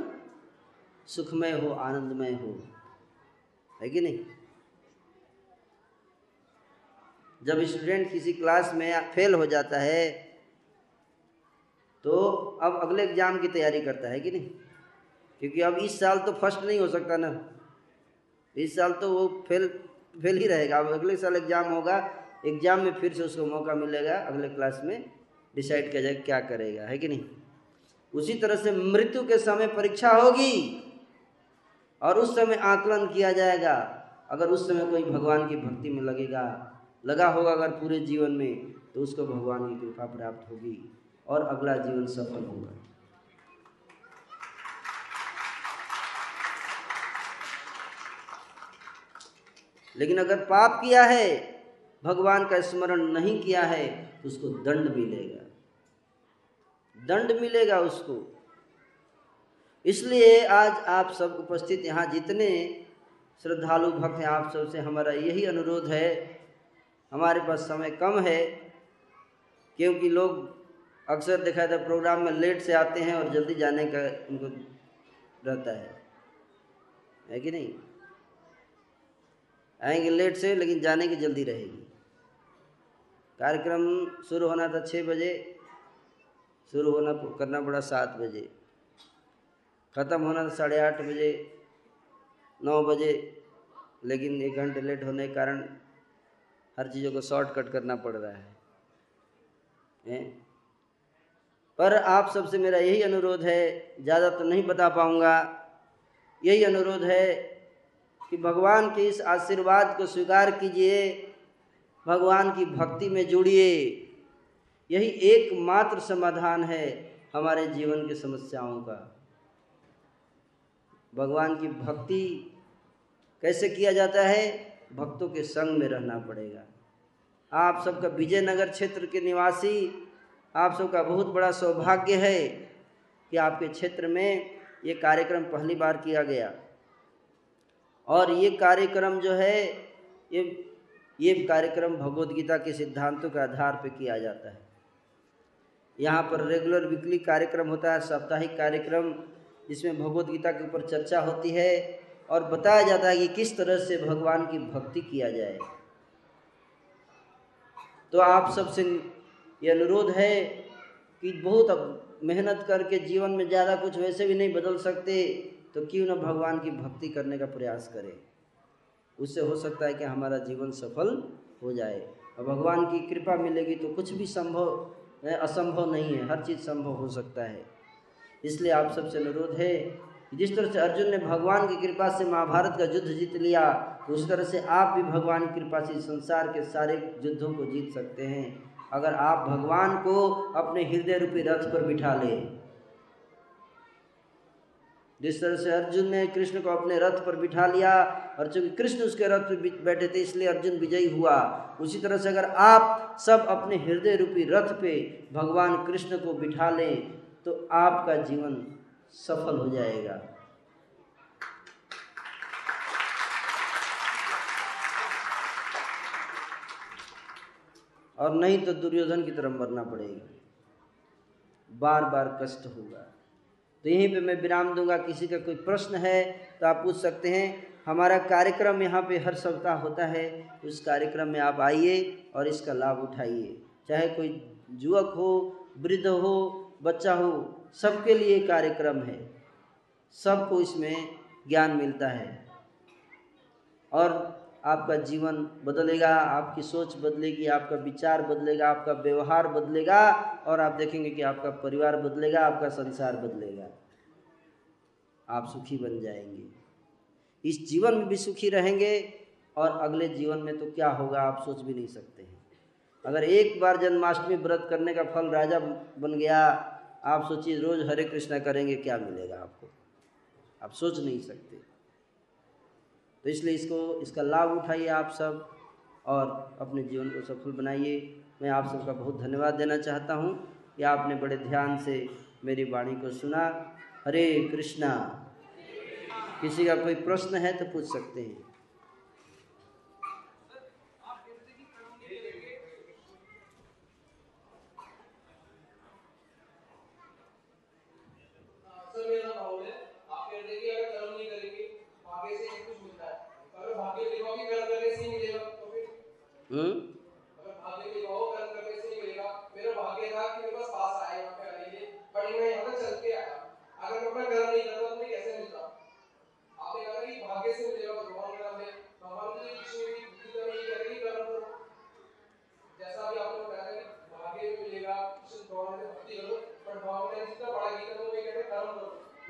सुखमय हो, आनंदमय हो। है कि नहीं? जब स्टूडेंट किसी क्लास में फेल हो जाता है तो अब अगले एग्ज़ाम की तैयारी करता है कि नहीं? क्योंकि अब इस साल तो फ़र्स्ट नहीं हो सकता ना। इस साल तो वो फेल फेल ही रहेगा। अब अगले साल एग्ज़ाम होगा एग्ज़ाम में फिर से उसको मौका मिलेगा, अगले क्लास में डिसाइड किया जाएगा क्या करेगा, है कि नहीं? उसी तरह से मृत्यु के समय परीक्षा होगी और उस समय आकलन किया जाएगा। अगर उस समय कोई भगवान की भक्ति में लगेगा, लगा होगा अगर पूरे जीवन में तो उसको भगवान की कृपा प्राप्त होगी और अगला जीवन सफल होगा। लेकिन अगर पाप किया है भगवान का स्मरण नहीं किया है तो उसको दंड मिलेगा। दंड मिलेगा उसको। इसलिए आज आप सब उपस्थित यहाँ जितने श्रद्धालु भक्त हैं, आप सबसे हमारा यही अनुरोध है, हमारे पास समय कम है, क्योंकि लोग अक्सर देखा था प्रोग्राम में लेट से आते हैं और जल्दी जाने का उनको रहता है। है कि नहीं? आएँगे लेट से, लेकिन जाने की जल्दी रहेगी। कार्यक्रम शुरू होना था छः बजे। शुरू होना करना पड़ा सात बजे। ख़त्म होना था साढ़े आठ बजे, नौ बजे, लेकिन एक घंटे लेट होने के कारण हर चीज़ों को शॉर्टकट करना पड़ रहा है। ए? पर आप सबसे मेरा यही अनुरोध है, ज़्यादा तो नहीं बता पाऊँगा। यही अनुरोध है कि भगवान के इस आशीर्वाद को स्वीकार कीजिए। भगवान की भक्ति में जुड़िए। यही एकमात्र समाधान है हमारे जीवन की समस्याओं का। भगवान की भक्ति कैसे किया जाता है? भक्तों के संग में रहना पड़ेगा। आप सबका विजयनगर क्षेत्र के निवासी, आप सबका बहुत बड़ा सौभाग्य है कि आपके क्षेत्र में ये कार्यक्रम पहली बार किया गया। और ये कार्यक्रम जो है, ये ये कार्यक्रम भगवत गीता के सिद्धांतों के आधार पर किया जाता है। यहाँ पर रेगुलर वीकली कार्यक्रम होता है, साप्ताहिक कार्यक्रम, जिसमें भगवत गीता के ऊपर चर्चा होती है और बताया जाता है कि किस तरह से भगवान की भक्ति किया जाए। तो आप सबसे ये अनुरोध है कि बहुत मेहनत करके जीवन में ज़्यादा कुछ वैसे भी नहीं बदल सकते तो क्यों ना भगवान की भक्ति करने का प्रयास करें। उससे हो सकता है कि हमारा जीवन सफल हो जाए। और भगवान की कृपा मिलेगी तो कुछ भी संभव असंभव नहीं है, हर चीज़ संभव हो सकता है। इसलिए आप सबसे अनुरोध है जिस तरह से अर्जुन ने भगवान की कृपा से महाभारत का युद्ध जीत लिया तो उस तरह से आप भी भगवान की कृपा से संसार के सारे युद्धों को जीत सकते हैं। अगर आप भगवान को अपने हृदय रूपी रथ पर बिठा ले जिस तरह से अर्जुन ने कृष्ण को अपने रथ पर बिठा लिया, और चूँकि कृष्ण उसके रथ पर बैठे थे, इसलिए अर्जुन विजयी हुआ। उसी तरह से अगर आप सब अपने हृदय रूपी रथ पे भगवान कृष्ण को बिठा लें तो आपका जीवन सफल हो जाएगा। और नहीं तो दुर्योधन की तरफ़ मरना पड़ेगा। बार बार कष्ट होगा। तो यहीं पे मैं विराम दूँगा, किसी का कोई प्रश्न है तो आप पूछ सकते हैं। हमारा कार्यक्रम यहाँ पे हर सप्ताह होता है, उस कार्यक्रम में आप आइए और इसका लाभ उठाइए। चाहे कोई युवक हो, वृद्ध हो, बच्चा हो, सबके लिए कार्यक्रम है। सबको इसमें ज्ञान मिलता है। और आपका जीवन बदलेगा, आपकी सोच बदलेगी, आपका विचार बदलेगा, आपका व्यवहार बदलेगा और आप देखेंगे कि आपका परिवार बदलेगा, आपका संसार बदलेगा। आप सुखी बन जाएँगे। इस जीवन में भी सुखी रहेंगे और अगले जीवन में तो क्या होगा आप सोच भी नहीं सकते हैं। अगर एक बार जन्माष्टमी व्रत करने का फल राजा बन गया, आप सोचिए रोज़ हरे कृष्णा करेंगे, क्या मिलेगा आपको? आप सोच नहीं सकते। तो इसलिए इसको, इसका लाभ उठाइए आप सब और अपने जीवन को सफल बनाइए। मैं आप सबका बहुत धन्यवाद देना चाहता हूँ कि आपने बड़े ध्यान से मेरी वाणी को सुना। हरे कृष्णा। किसी का कोई प्रश्न है तो पूछ सकते हैं।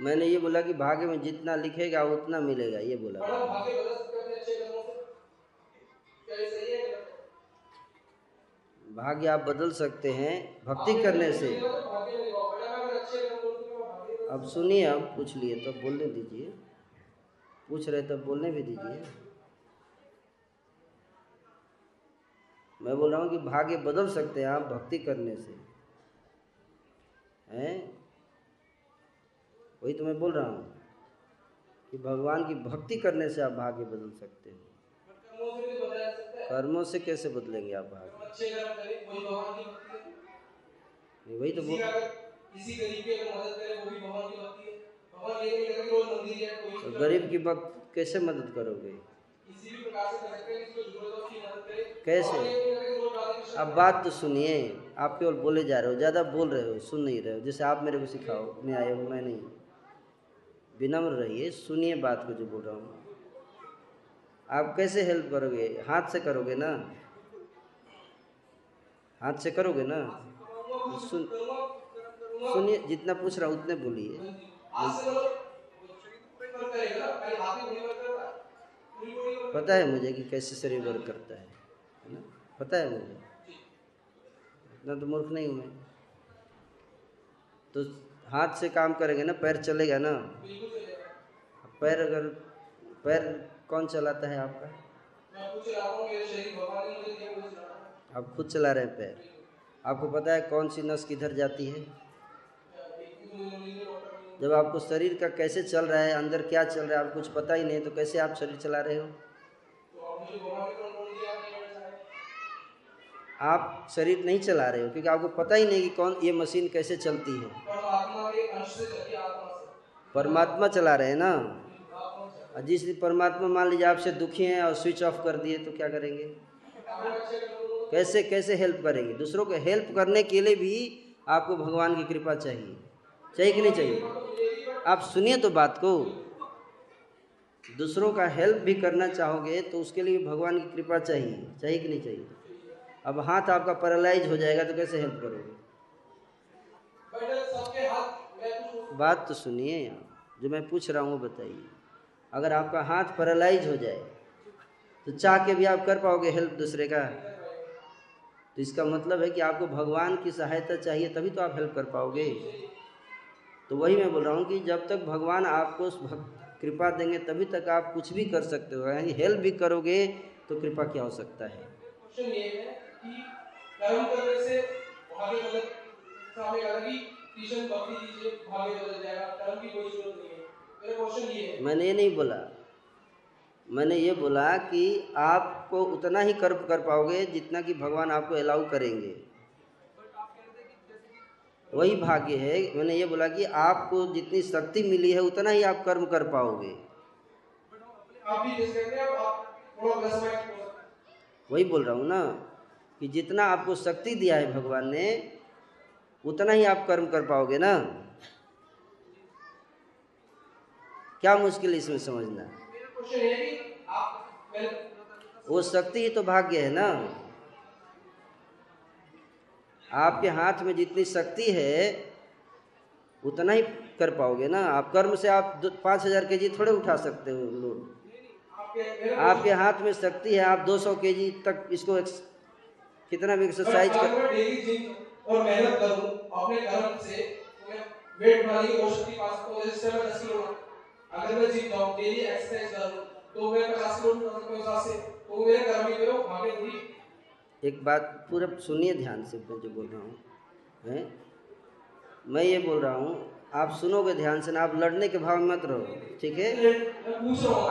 मैंने ये बोला कि भाग्य में जितना लिखेगा उतना मिलेगा ये बोला। भाग्य आप बदल सकते हैं भक्ति करने से। अब सुनिए अब पूछ लिए तो बोलने दीजिए। पूछ रहे तब बोलने भी दीजिए। मैं बोल रहा हूँ कि भाग्य बदल सकते हैं आप भक्ति करने से। हैं? वही तो मैं बोल रहा हूँ कि भगवान की भक्ति करने से आप भाग्य बदल सकते हो। कर्मों से कैसे बदलेंगे आप भाग्य? वही तो बोल तो गरीब की भक्त कैसे मदद करोगे? कैसे? अब बात तो सुनिए, आप केवल बोले जा रहे हो, ज़्यादा बोल रहे हो, सुन नहीं रहे हो। जैसे आप मेरे को सिखाओ, मैं आया हूँ, मैं नहीं। विनम्र रहिए, सुनिए बात को जो बोल रहा हूँ। आप कैसे हेल्प करोगे? हाथ से करोगे ना? हाथ से करोगे ना? सुन, सुनिए, जितना पूछ रहा उतने बोलिए। पता है मुझे कि कैसे शरीर वर्क करता है ना? पता है मुझे? इतना तो मूर्ख नहीं हूँ मैं। तो हाथ से काम करेंगे ना पैर चलेगा ना? पैर अगर पैर कौन चलाता है आपका? आप खुद चला रहे हैं पैर। आपको पता है कौन सी नस किधर जाती है? जब आपको शरीर का कैसे चल रहा है अंदर क्या चल रहा है आपको कुछ पता ही नहीं तो कैसे आप शरीर चला रहे हो? आप शरीर नहीं चला रहे हो क्योंकि आपको पता ही नहीं कि कौन ये मशीन कैसे चलती है। परमात्मा चला रहे हैं ना? जिस परमात्मा मान लीजिए आपसे दुखी हैं और स्विच ऑफ़ कर दिए तो क्या करेंगे? कैसे कैसे हेल्प करेंगे? दूसरों को हेल्प करने के लिए भी आपको भगवान की कृपा चाहिए। चाहिए कि नहीं चाहिए? आप सुनिए तो बात को। दूसरों का हेल्प भी करना चाहोगे तो उसके लिए भगवान की कृपा चाहिए। चाहिए कि नहीं चाहिए? अब हाथ आपका पैरालाइज हो जाएगा तो कैसे हेल्प करोगे? बात तो सुनिए यहाँ। जो मैं पूछ रहा हूँ वो बताइए। अगर आपका हाथ पैरालाइज हो जाए तो चाह के भी आप कर पाओगे हेल्प दूसरे का? तो इसका मतलब है कि आपको भगवान की सहायता चाहिए, तभी तो आप हेल्प कर पाओगे। तो वही मैं बोल रहा हूँ कि जब तक भगवान आपको कृपा देंगे, तभी तक आप कुछ भी कर सकते हो। यानी हेल्प भी करोगे तो कृपा क्या हो सकता है? मैंने ये नहीं बोला। मैंने ये बोला कि आपको उतना ही कर्म कर पाओगे जितना कि भगवान आपको अलाउ करेंगे। वही भाग्य है। मैंने ये बोला कि आपको जितनी शक्ति मिली है उतना ही आप कर्म कर पाओगे। वही बोल रहा हूँ ना कि जितना आपको शक्ति दिया है भगवान ने उतना ही आप कर्म कर पाओगे ना? क्या मुश्किल इसमें समझना? वो शक्ति ही तो भाग्य है ना? आपके हाथ में जितनी शक्ति है, उतना ही कर पाओगे ना? आप कर्म से आप पाँच हज़ार के जी थोड़े उठा सकते हो लोग। आपके हाथ में शक्ति है, आप 200 के जी तक इसको कितना भी एक्सरसाइज कर और मेहनत करूँ अपने कर्म से वेट बढ़ाने की शक्ति पा सकता हूँ जैसे मैं 10 किलो अगर मैं जीत जाऊँ डेली एक्सरसाइज करूँ तो मैं 50 किलो के हिसाब से तो मेरे कर्म ही करो भागे थोड़ी एक बात पूरा सुनिए ध्यान से मैं जो बोल रहा हूँ हैं? मैं ये बोल रहा हूँ आप सुनोगे ध्यान से ना आप लड़ने के भाव में मत रहो ठीक है?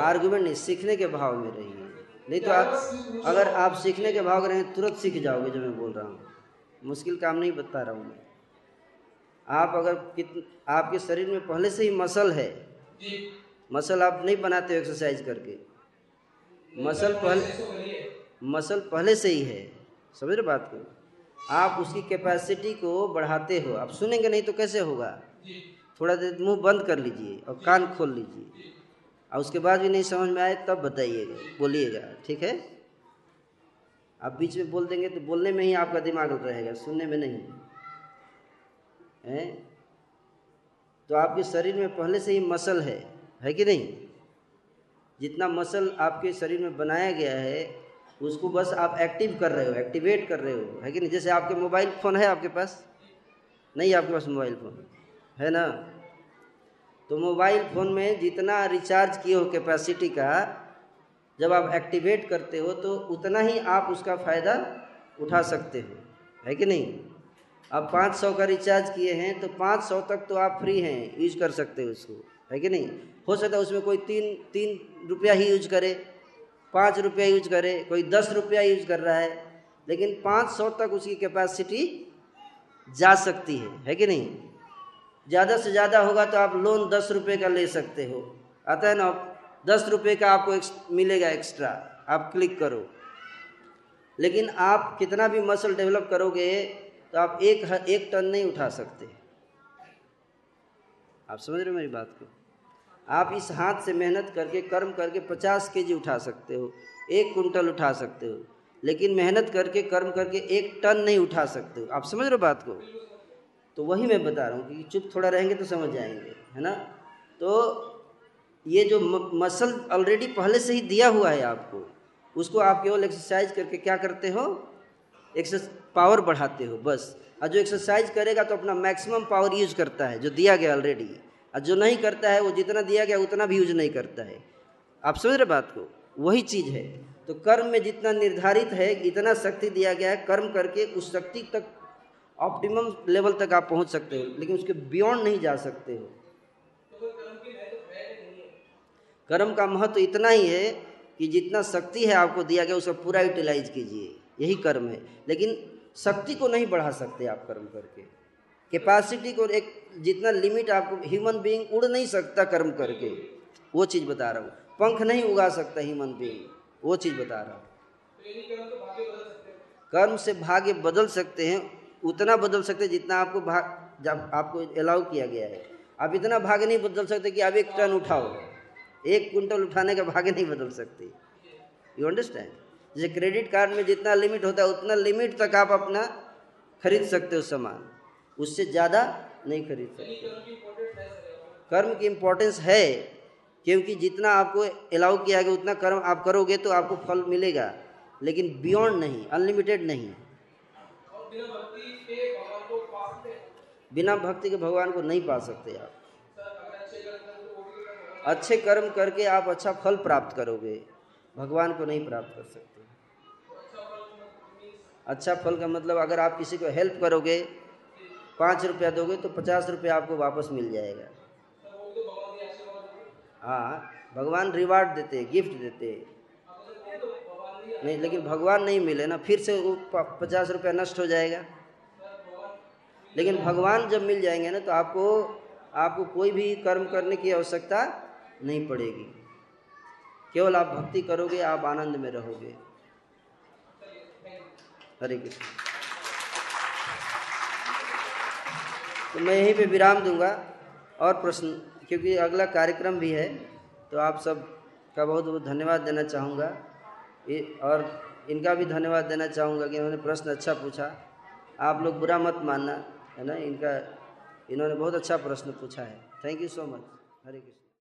आर्गुमेंट नहीं सीखने के भाव में रहिए। नहीं तो आप अगर आप सीखने के भाव में रहें तुरंत सीख जाओगे जो मैं बोल रहा हूँ। मुश्किल काम नहीं बता रहा हूँ मैं। आप अगर कित आपके शरीर में पहले से ही मसल है मसल आप नहीं बनाते हो एक्सरसाइज करके। मसल पहले मसल पहले से ही है। समझ रहे बात को? आप उसकी कैपेसिटी को बढ़ाते हो। आप सुनेंगे नहीं तो कैसे होगा? थोड़ा देर मुँह बंद कर लीजिए और कान खोल लीजिए। और उसके बाद भी नहीं समझ में आए तब बताइएगा बोलिएगा। ठीक है? आप बीच में बोल देंगे तो बोलने में ही आपका दिमाग रहेगा, सुनने में नहीं। है? तो आपके शरीर में पहले से ही मसल है है कि नहीं? जितना मसल आपके शरीर में बनाया गया है, उसको बस आप एक्टिव कर रहे हो एक्टिवेट कर रहे हो, है कि नहीं? जैसे आपके मोबाइल फ़ोन है आपके पास। नहीं आपके पास मोबाइल फ़ोन है ना? तो मोबाइल फ़ोन में जितना रिचार्ज किए हो कैपेसिटी का जब आप एक्टिवेट करते हो तो उतना ही आप उसका फ़ायदा उठा सकते हो। है कि नहीं? अब पाँच सौ का रिचार्ज किए हैं तो पाँच सौ तक तो आप फ्री हैं यूज़ कर सकते हो उसको। है कि नहीं? हो सकता है उसमें कोई तीन तीन रुपया ही यूज़ करे, पाँच रुपया यूज़ करे, कोई दस रुपया यूज़ कर रहा है, लेकिन पाँच सौ तक उसकी कैपेसिटी जा सकती है। है कि नहीं? ज़्यादा से ज़्यादा होगा तो आप लोन दस रुपये का ले सकते हो। आता है ना दस रुपये का आपको एक, मिलेगा एक्स्ट्रा आप क्लिक करो। लेकिन आप कितना भी मसल डेवलप करोगे तो आप एक एक टन नहीं उठा सकते। आप समझ रहे हो मेरी बात को? आप इस हाथ से मेहनत करके कर्म करके पचास के जी उठा सकते हो एक कुंटल उठा सकते हो लेकिन मेहनत करके कर्म करके एक टन नहीं उठा सकते हो। आप समझ रहे हो बात को? तो वही मैं बता रहा हूँ कि चुप थोड़ा रहेंगे तो समझ जाएँगे है ना? तो ये जो मसल ऑलरेडी पहले से ही दिया हुआ है आपको, उसको आप केवल एक्सरसाइज करके क्या करते हो? एक्सरस पावर बढ़ाते हो, बस। और जो एक्सरसाइज करेगा तो अपना मैक्सिमम पावर यूज़ करता है, जो दिया गया ऑलरेडी और जो नहीं करता है, वो जितना दिया गया, उतना भी यूज़ नहीं करता है। आप समझ रहे बात को? वही चीज़ है। तो कर्म में जितना निर्धारित है, इतना शक्ति दिया गया है, कर्म करके उस शक्ति तक ऑप्टिमम लेवल तक आप पहुँच सकते हो, लेकिन उसके बियॉन्ड नहीं जा सकते हो। कर्म का महत्व इतना ही है कि जितना शक्ति है आपको दिया गया, उसका पूरा यूटिलाइज कीजिए। यही कर्म है। लेकिन शक्ति को नहीं बढ़ा सकते आप कर्म करके। कैपेसिटी को एक जितना लिमिट आपको ह्यूमन बीइंग उड़ नहीं सकता कर्म करके। वो चीज़ बता रहा हूँ। पंख नहीं उगा सकता ह्यूमन बीइंग वो चीज़ बता रहा हूँ। कर्म से भाग्य बदल सकते हैं, उतना बदल सकते हैं जितना आपको भाग जब आपको अलाउ किया गया है। आप इतना भाग्य नहीं बदल सकते कि आप एक टन उठाओ। एक कुंटल उठाने का भाग्य नहीं बदल सकती। यू अंडरस्टैंड जैसे क्रेडिट कार्ड में जितना लिमिट होता है उतना लिमिट तक आप अपना खरीद सकते हो सामान। उससे ज़्यादा नहीं खरीद सकते। कर्म की इम्पोर्टेंस है क्योंकि जितना आपको अलाउ किया गया उतना कर्म आप करोगे तो आपको फल मिलेगा। लेकिन बियॉन्ड नहीं अनलिमिटेड नहीं। बिना भक्ति के भगवान को नहीं पा सकते आप। अच्छे कर्म करके आप अच्छा फल प्राप्त करोगे। भगवान को नहीं प्राप्त कर सकते। अच्छा फल का मतलब अगर आप किसी को हेल्प करोगे, पाँच रुपया दोगे तो पचास रुपया आपको वापस मिल जाएगा। हाँ भगवान रिवार्ड देते गिफ्ट देते। नहीं, लेकिन भगवान नहीं मिले ना, फिर से वो पचास रुपया नष्ट हो जाएगा। लेकिन भगवान जब मिल जाएँगे ना तो आपको आपको कोई भी कर्म करने की आवश्यकता नहीं पड़ेगी। केवल आप भक्ति करोगे, आप आनंद में रहोगे। हरे कृष्ण। तो मैं यहीं पे विराम दूँगा। और प्रश्न, क्योंकि अगला कार्यक्रम भी है तो आप सब का बहुत बहुत धन्यवाद देना चाहूँगा। और इनका भी धन्यवाद देना चाहूँगा कि इन्होंने प्रश्न अच्छा पूछा। आप लोग बुरा मत मानना, है ना? इनका, इन्होंने बहुत अच्छा प्रश्न पूछा है। Thank you so much Hare Krishna.